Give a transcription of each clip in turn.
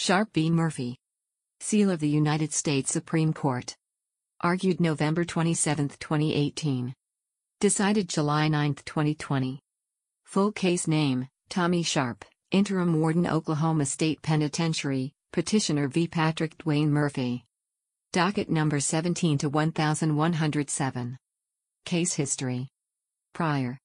Sharp v. Murphy. Seal of the United States Supreme Court. Argued November 27, 2018. Decided July 9, 2020. Full case name Tommy Sharp, Interim Warden Oklahoma State Penitentiary, Petitioner v. Patrick Dwayne Murphy. Docket number 17 to 1107. Case history. Prior.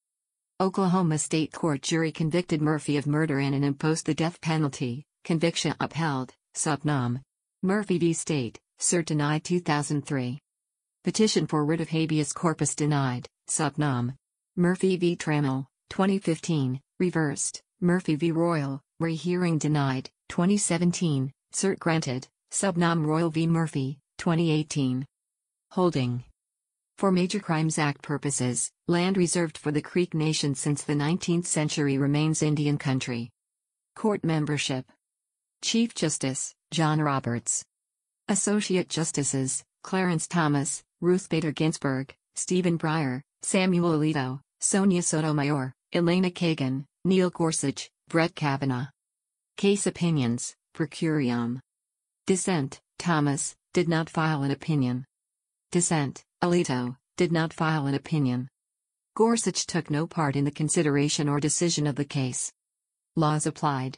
Oklahoma State Court jury convicted Murphy of murder in and imposed the death penalty, conviction upheld, sub nom. Murphy v. State, cert denied 2003. Petition for writ of habeas corpus denied, sub nom. Murphy v. Trammell, 2015, reversed, Murphy v. Royal, rehearing denied, 2017, cert granted, sub nom Royal v. Murphy, 2018. Holding. For Major Crimes Act purposes, land reserved for the Creek Nation since the 19th century remains Indian country. Court membership Chief Justice, John Roberts. Associate Justices, Clarence Thomas, Ruth Bader Ginsburg, Stephen Breyer, Samuel Alito, Sonia Sotomayor, Elena Kagan, Neil Gorsuch, Brett Kavanaugh. Case Opinions, per curiam. Dissent, Thomas, did not file an opinion. Dissent, Alito, did not file an opinion. Gorsuch took no part in the consideration or decision of the case. Laws applied.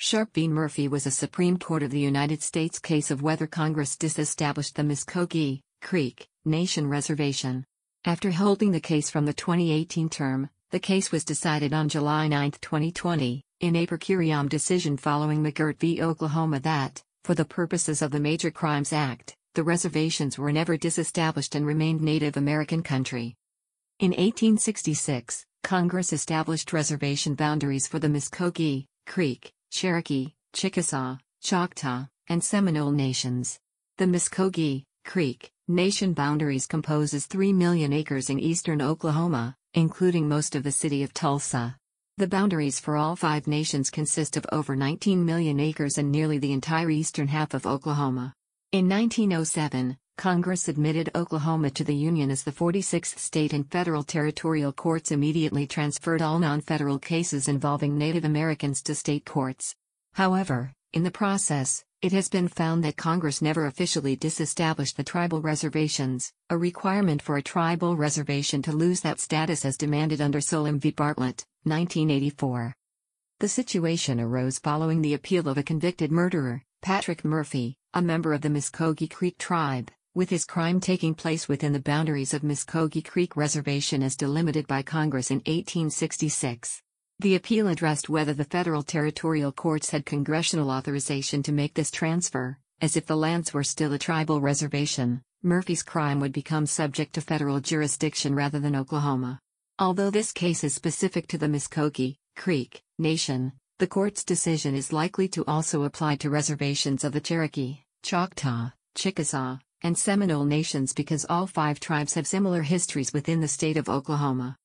Sharp v. Murphy was a Supreme Court of the United States case of whether Congress disestablished the Muskogee Creek Nation Reservation. After holding the case from the 2018 term, the case was decided on July 9, 2020, in a per curiam decision following McGirt v. Oklahoma that, for the purposes of the Major Crimes Act, the reservations were never disestablished and remained Native American country. In 1866, Congress established reservation boundaries for the Muskogee, Creek, Cherokee, Chickasaw, Choctaw, and Seminole nations. The Muskogee, Creek, nation boundaries composes 3 million acres in eastern Oklahoma, including most of the city of Tulsa. The boundaries for all five nations consist of over 19 million acres and nearly the entire eastern half of Oklahoma. In 1907, Congress admitted Oklahoma to the Union as the 46th state and federal territorial courts immediately transferred all non-federal cases involving Native Americans to state courts. However, in the process, it has been found that Congress never officially disestablished the tribal reservations, a requirement for a tribal reservation to lose that status as demanded under Solem v. Bartlett, 1984. The situation arose following the appeal of a convicted murderer, Patrick Murphy, a member of the Muskogee Creek tribe, with his crime taking place within the boundaries of Muskogee Creek Reservation as delimited by Congress in 1866. The appeal addressed whether the federal territorial courts had congressional authorization to make this transfer, as if the lands were still a tribal reservation, Murphy's crime would become subject to federal jurisdiction rather than Oklahoma. Although this case is specific to the Muskogee Creek Nation, the court's decision is likely to also apply to reservations of the Cherokee, Choctaw, Chickasaw, and Seminole nations because all five tribes have similar histories within the state of Oklahoma.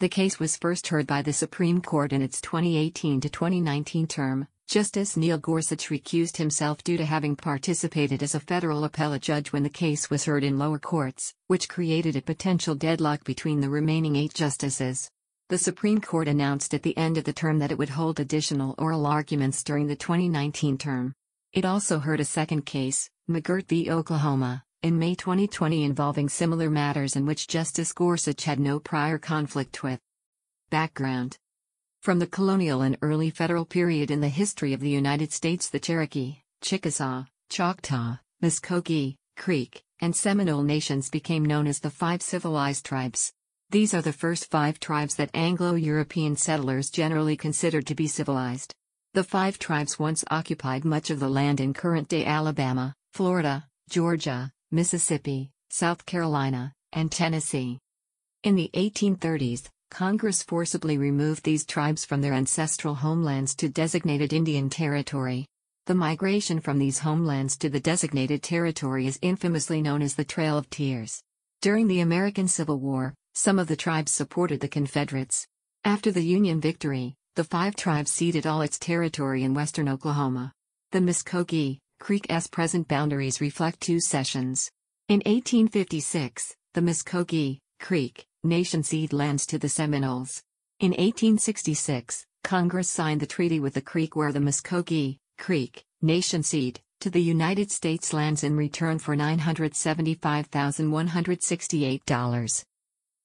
The case was first heard by the Supreme Court in its 2018 to 2019 term. Justice Neil Gorsuch recused himself due to having participated as a federal appellate judge when the case was heard in lower courts, which created a potential deadlock between the remaining eight justices. The Supreme Court announced at the end of the term that it would hold additional oral arguments during the 2019 term. It also heard a second case, McGirt v. Oklahoma, in May 2020 involving similar matters in which Justice Gorsuch had no prior conflict with. Background From the colonial and early federal period in the history of the United States, the Cherokee, Chickasaw, Choctaw, Muskogee, Creek, and Seminole nations became known as the five civilized tribes. These are the first five tribes that Anglo European settlers generally considered to be civilized. The five tribes once occupied much of the land in current day Alabama, Florida, Georgia, Mississippi, South Carolina, and Tennessee. In the 1830s, Congress forcibly removed these tribes from their ancestral homelands to designated Indian Territory. The migration from these homelands to the designated territory is infamously known as the Trail of Tears. During the American Civil War, some of the tribes supported the Confederates. After the Union victory, the five tribes ceded all its territory in western Oklahoma. The Muskogee Creek's present boundaries reflect two cessions. In 1856, the Muskogee Creek Nation ceded lands to the Seminoles. In 1866, Congress signed the treaty with the Creek where the Muskogee Creek nation cede, to the United States lands in return for $975,168.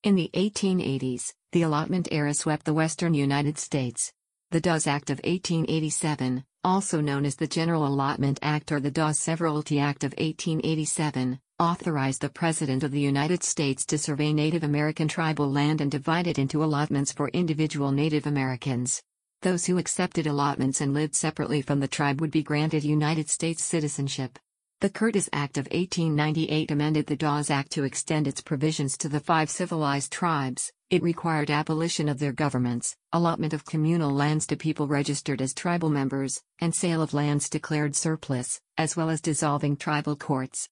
In the 1880s, the allotment era swept the western United States. The Dawes Act of 1887, also known as the General Allotment Act or the Dawes Severalty Act of 1887, authorized the President of the United States to survey Native American tribal land and divide it into allotments for individual Native Americans. Those who accepted allotments and lived separately from the tribe would be granted United States citizenship. The Curtis Act of 1898 amended the Dawes Act to extend its provisions to the five civilized tribes. It required abolition of their governments, allotment of communal lands to people registered as tribal members, and sale of lands declared surplus, as well as dissolving tribal courts.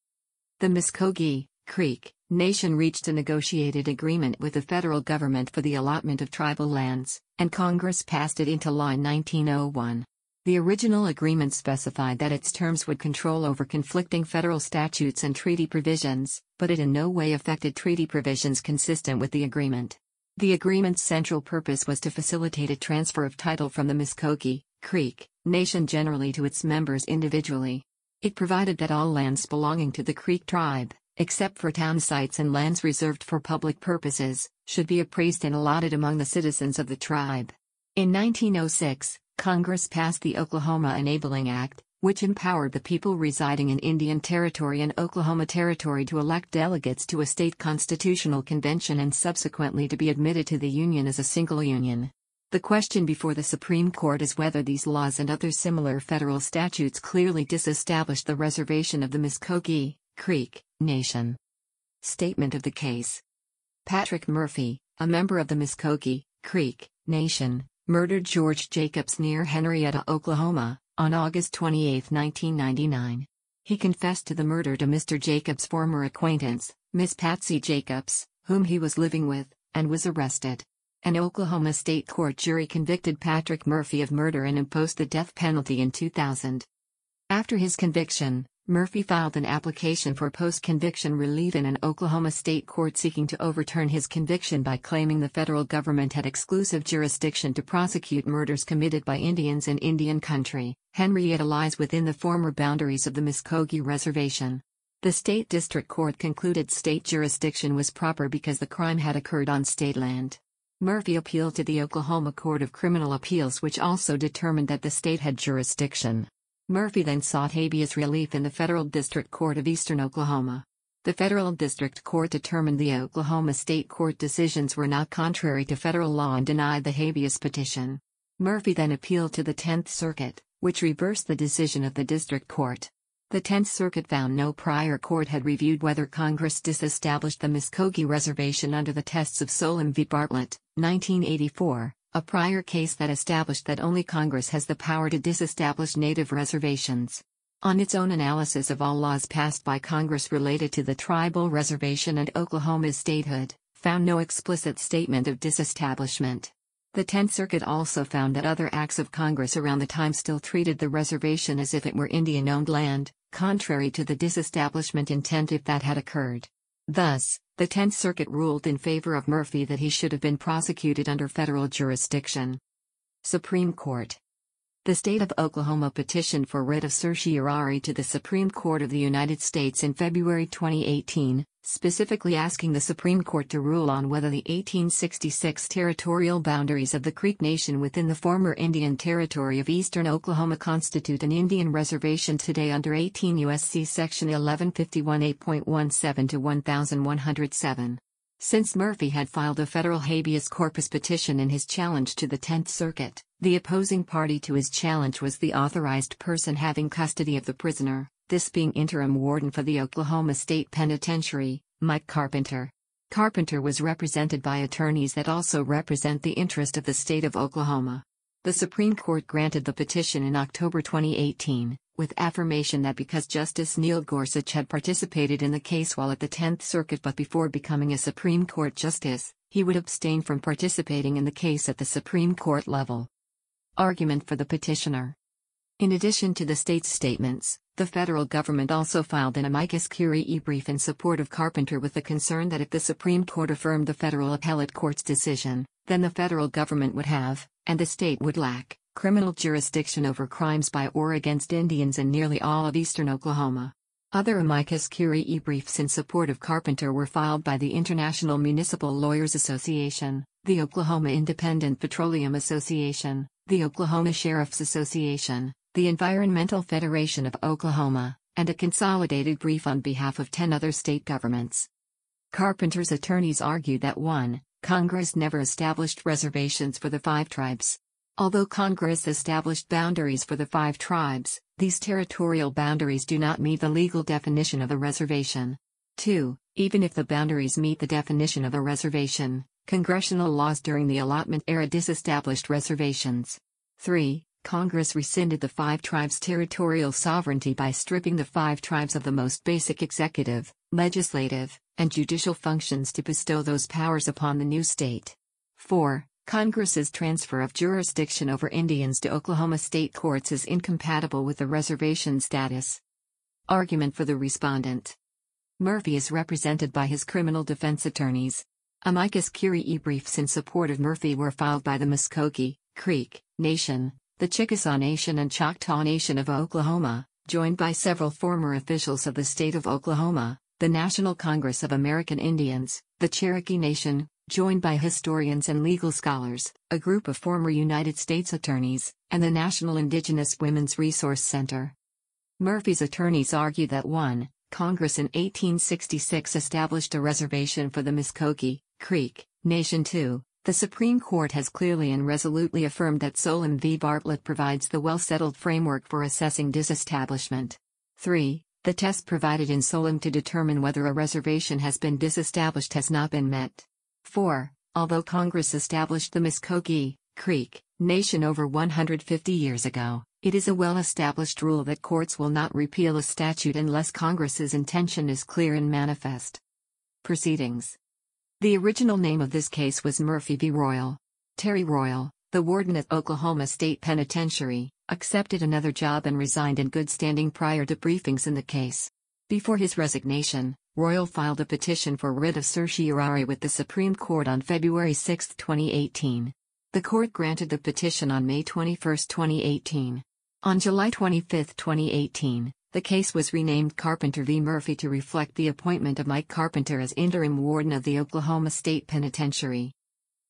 The Muskogee, Creek, Nation reached a negotiated agreement with the federal government for the allotment of tribal lands, and Congress passed it into law in 1901. The original agreement specified that its terms would control over conflicting federal statutes and treaty provisions, but it in no way affected treaty provisions consistent with the agreement. The agreement's central purpose was to facilitate a transfer of title from the Muskogee, Creek, Nation generally to its members individually. It provided that all lands belonging to the Creek tribe, except for town sites and lands reserved for public purposes, should be appraised and allotted among the citizens of the tribe. In 1906, Congress passed the Oklahoma Enabling Act, which empowered the people residing in Indian Territory and Oklahoma Territory to elect delegates to a state constitutional convention and subsequently to be admitted to the Union as a single union. The question before the Supreme Court is whether these laws and other similar federal statutes clearly disestablish the reservation of the Muskogee, Creek, Nation. Statement of the case Patrick Murphy, a member of the Muskogee, Creek, Nation, murdered George Jacobs near Henrietta, Oklahoma, on August 28, 1999. He confessed to the murder to Mr. Jacobs' former acquaintance, Miss Patsy Jacobs, whom he was living with, and was arrested. An Oklahoma state court jury convicted Patrick Murphy of murder and imposed the death penalty in 2000. After his conviction, Murphy filed an application for post conviction relief in an Oklahoma state court seeking to overturn his conviction by claiming the federal government had exclusive jurisdiction to prosecute murders committed by Indians in Indian country. Henrietta lies within the former boundaries of the Muskogee Reservation. The state district court concluded state jurisdiction was proper because the crime had occurred on state land. Murphy appealed to the Oklahoma Court of Criminal Appeals, which also determined that the state had jurisdiction. Murphy then sought habeas relief in the Federal District Court of Eastern Oklahoma. The Federal District Court determined the Oklahoma State Court decisions were not contrary to federal law and denied the habeas petition. Murphy then appealed to the Tenth Circuit, which reversed the decision of the District Court. The Tenth Circuit found no prior court had reviewed whether Congress disestablished the Muskogee Reservation under the tests of Solem v. Bartlett, 1984, a prior case that established that only Congress has the power to disestablish native reservations. On its own analysis of all laws passed by Congress related to the tribal reservation and Oklahoma's statehood, found no explicit statement of disestablishment. The Tenth Circuit also found that other acts of Congress around the time still treated the reservation as if it were Indian owned land, contrary to the disestablishment intent if that had occurred. Thus, the Tenth Circuit ruled in favor of Murphy that he should have been prosecuted under federal jurisdiction. Supreme Court the state of Oklahoma petitioned for writ of certiorari to the Supreme Court of the United States in February 2018, specifically asking the Supreme Court to rule on whether the 1866 territorial boundaries of the Creek Nation within the former Indian Territory of eastern Oklahoma constitute an Indian reservation today under 18 U.S.C. Section 1151 8.17 to 1107. Since Murphy had filed a federal habeas corpus petition in his challenge to the Tenth Circuit, the opposing party to his challenge was the authorized person having custody of the prisoner, this being interim warden for the Oklahoma State Penitentiary, Mike Carpenter. Carpenter was represented by attorneys that also represent the interest of the state of Oklahoma. The Supreme Court granted the petition in October 2018, with affirmation that because Justice Neil Gorsuch had participated in the case while at the Tenth Circuit but before becoming a Supreme Court justice, he would abstain from participating in the case at the Supreme Court level. Argument for the petitioner In addition to the state's statements, the federal government also filed an amicus curiae brief in support of Carpenter with the concern that if the Supreme Court affirmed the federal appellate court's decision, then the federal government would have, and the state would lack, criminal jurisdiction over crimes by or against Indians in nearly all of eastern Oklahoma. Other amicus curiae briefs in support of Carpenter were filed by the International Municipal Lawyers Association, the Oklahoma Independent Petroleum Association, the Oklahoma Sheriff's Association, the Environmental Federation of Oklahoma, and a consolidated brief on behalf of 10 other state governments. Carpenter's attorneys argued that 1. Congress never established reservations for the five tribes. Although Congress established boundaries for the five tribes, these territorial boundaries do not meet the legal definition of a reservation. 2. Even if the boundaries meet the definition of a reservation, congressional laws during the allotment era disestablished reservations. 3. Congress rescinded the five tribes' territorial sovereignty by stripping the five tribes of the most basic executive, legislative, and judicial functions to bestow those powers upon the new state. 4. Congress's transfer of jurisdiction over Indians to Oklahoma state courts is incompatible with the reservation status. Argument for the respondent Murphy is represented by his criminal defense attorneys. Amicus curiae briefs in support of Murphy were filed by the Muskogee, Creek, Nation, the Chickasaw Nation and Choctaw Nation of Oklahoma, joined by several former officials of the state of Oklahoma, the National Congress of American Indians, the Cherokee Nation, joined by historians and legal scholars, a group of former United States attorneys, and the National Indigenous Women's Resource Center. Murphy's attorneys argue that 1. Congress in 1866 established a reservation for the Muskogee Creek Nation 2. The Supreme Court has clearly and resolutely affirmed that Solem v. Bartlett provides the well settled framework for assessing disestablishment. 3. The test provided in Solem to determine whether a reservation has been disestablished has not been met. 4. Although Congress established the Muskogee Creek Nation over 150 years ago, it is a well established rule that courts will not repeal a statute unless Congress's intention is clear and manifest. Proceedings The original name of this case was Murphy v. Royal. Terry Royal, the warden at Oklahoma State Penitentiary, accepted another job and resigned in good standing prior to briefings in the case. Before his resignation, Royal filed a petition for writ of certiorari with the Supreme Court on February 6, 2018. The court granted the petition on May 21, 2018. On July 25, 2018, the case was renamed Carpenter v. Murphy to reflect the appointment of Mike Carpenter as interim warden of the Oklahoma State Penitentiary.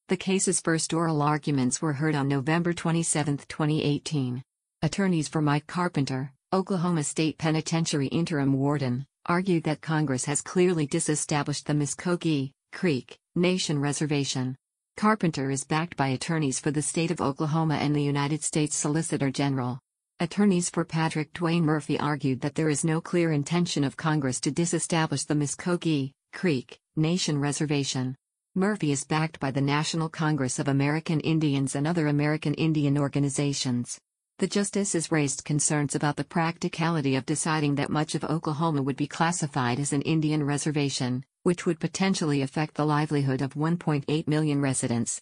The case's first oral arguments were heard on November 27, 2018. Attorneys for Mike Carpenter, Oklahoma State Penitentiary interim warden, argued that Congress has clearly disestablished the Muskogee Creek Nation Reservation. Carpenter is backed by attorneys for the state of Oklahoma and the United States Solicitor General. Attorneys for Patrick Dwayne Murphy argued that there is no clear intention of Congress to disestablish the Muskogee Creek Nation Reservation. Murphy is backed by the National Congress of American Indians and other American Indian organizations. The justices raised concerns about the practicality of deciding that much of Oklahoma would be classified as an Indian reservation, which would potentially affect the livelihood of 1.8 million residents.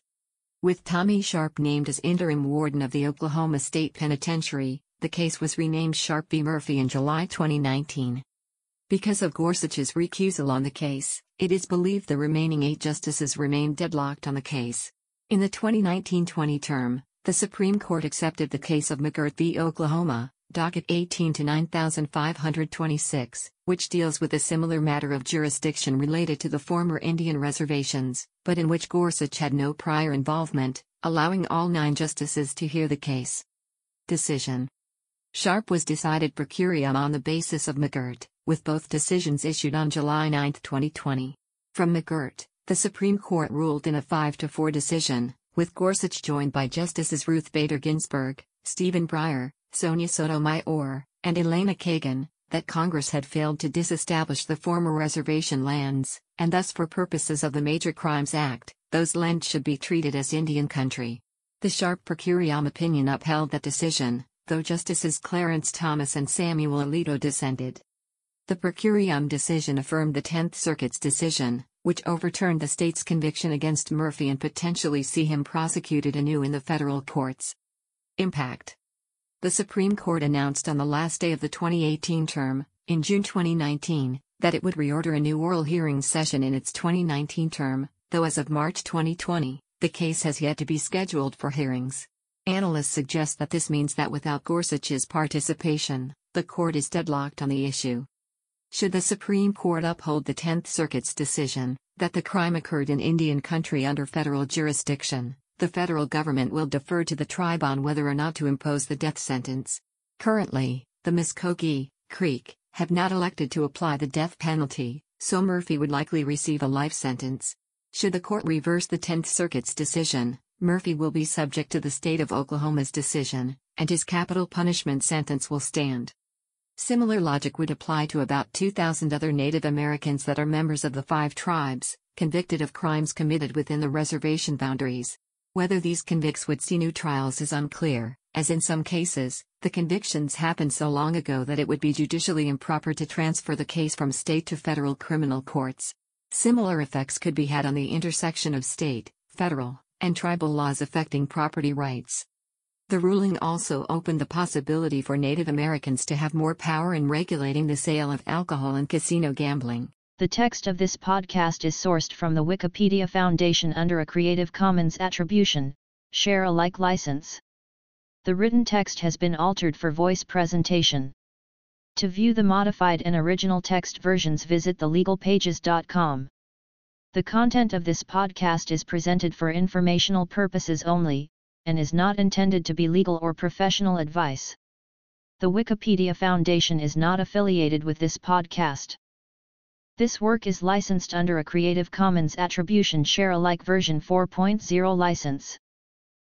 With Tommy Sharp named as interim warden of the Oklahoma State Penitentiary, the case was renamed Sharp v. Murphy in July 2019. Because of Gorsuch's recusal on the case, it is believed the remaining eight justices remain deadlocked on the case. In the 2019 20 term, the Supreme Court accepted the case of McGirt v. Oklahoma, docket 18 to 9526, which deals with a similar matter of jurisdiction related to the former Indian reservations, but in which Gorsuch had no prior involvement, allowing all nine justices to hear the case. Decision Sharp was decided per curiam on the basis of McGirt, with both decisions issued on July 9, 2020. From McGirt, the Supreme Court ruled in a 5 to 4 decision, with Gorsuch joined by Justices Ruth Bader Ginsburg, Stephen Breyer, Sonia Sotomayor, and Elena Kagan, that Congress had failed to disestablish the former reservation lands, and thus for purposes of the Major Crimes Act, those lands should be treated as Indian country. The sharp per curiam opinion upheld that decision, though Justices Clarence Thomas and Samuel Alito dissented. The per curiam decision affirmed the Tenth Circuit's decision, which overturned the state's conviction against Murphy and potentially see him prosecuted anew in the federal courts. Impact The Supreme Court announced on the last day of the 2018 term, in June 2019, that it would reorder a new oral hearing session in its 2019 term, though as of March 2020, the case has yet to be scheduled for hearings. Analysts suggest that this means that without Gorsuch's participation, the court is deadlocked on the issue. Should the Supreme Court uphold the Tenth Circuit's decision that the crime occurred in Indian country under federal jurisdiction, the federal government will defer to the tribe on whether or not to impose the death sentence. Currently, the Muskogee, Creek, have not elected to apply the death penalty, so Murphy would likely receive a life sentence. Should the court reverse the Tenth Circuit's decision, Murphy will be subject to the state of Oklahoma's decision, and his capital punishment sentence will stand. Similar logic would apply to about 2,000 other Native Americans that are members of the five tribes, convicted of crimes committed within the reservation boundaries. Whether these convicts would see new trials is unclear, as in some cases, the convictions happened so long ago that it would be judicially improper to transfer the case from state to federal criminal courts. Similar effects could be had on the intersection of state, federal, and tribal laws affecting property rights. The ruling also opened the possibility for Native Americans to have more power in regulating the sale of alcohol and casino gambling. The text of this podcast is sourced from the Wikipedia Foundation under a Creative Commons Attribution, Share Alike license. The written text has been altered for voice presentation. To view the modified and original text versions visit thelegalpages.com. The content of this podcast is presented for informational purposes only, and is not intended to be legal or professional advice. The Wikipedia Foundation is not affiliated with this podcast. This work is licensed under a Creative Commons Attribution Share Alike version 4.0 license.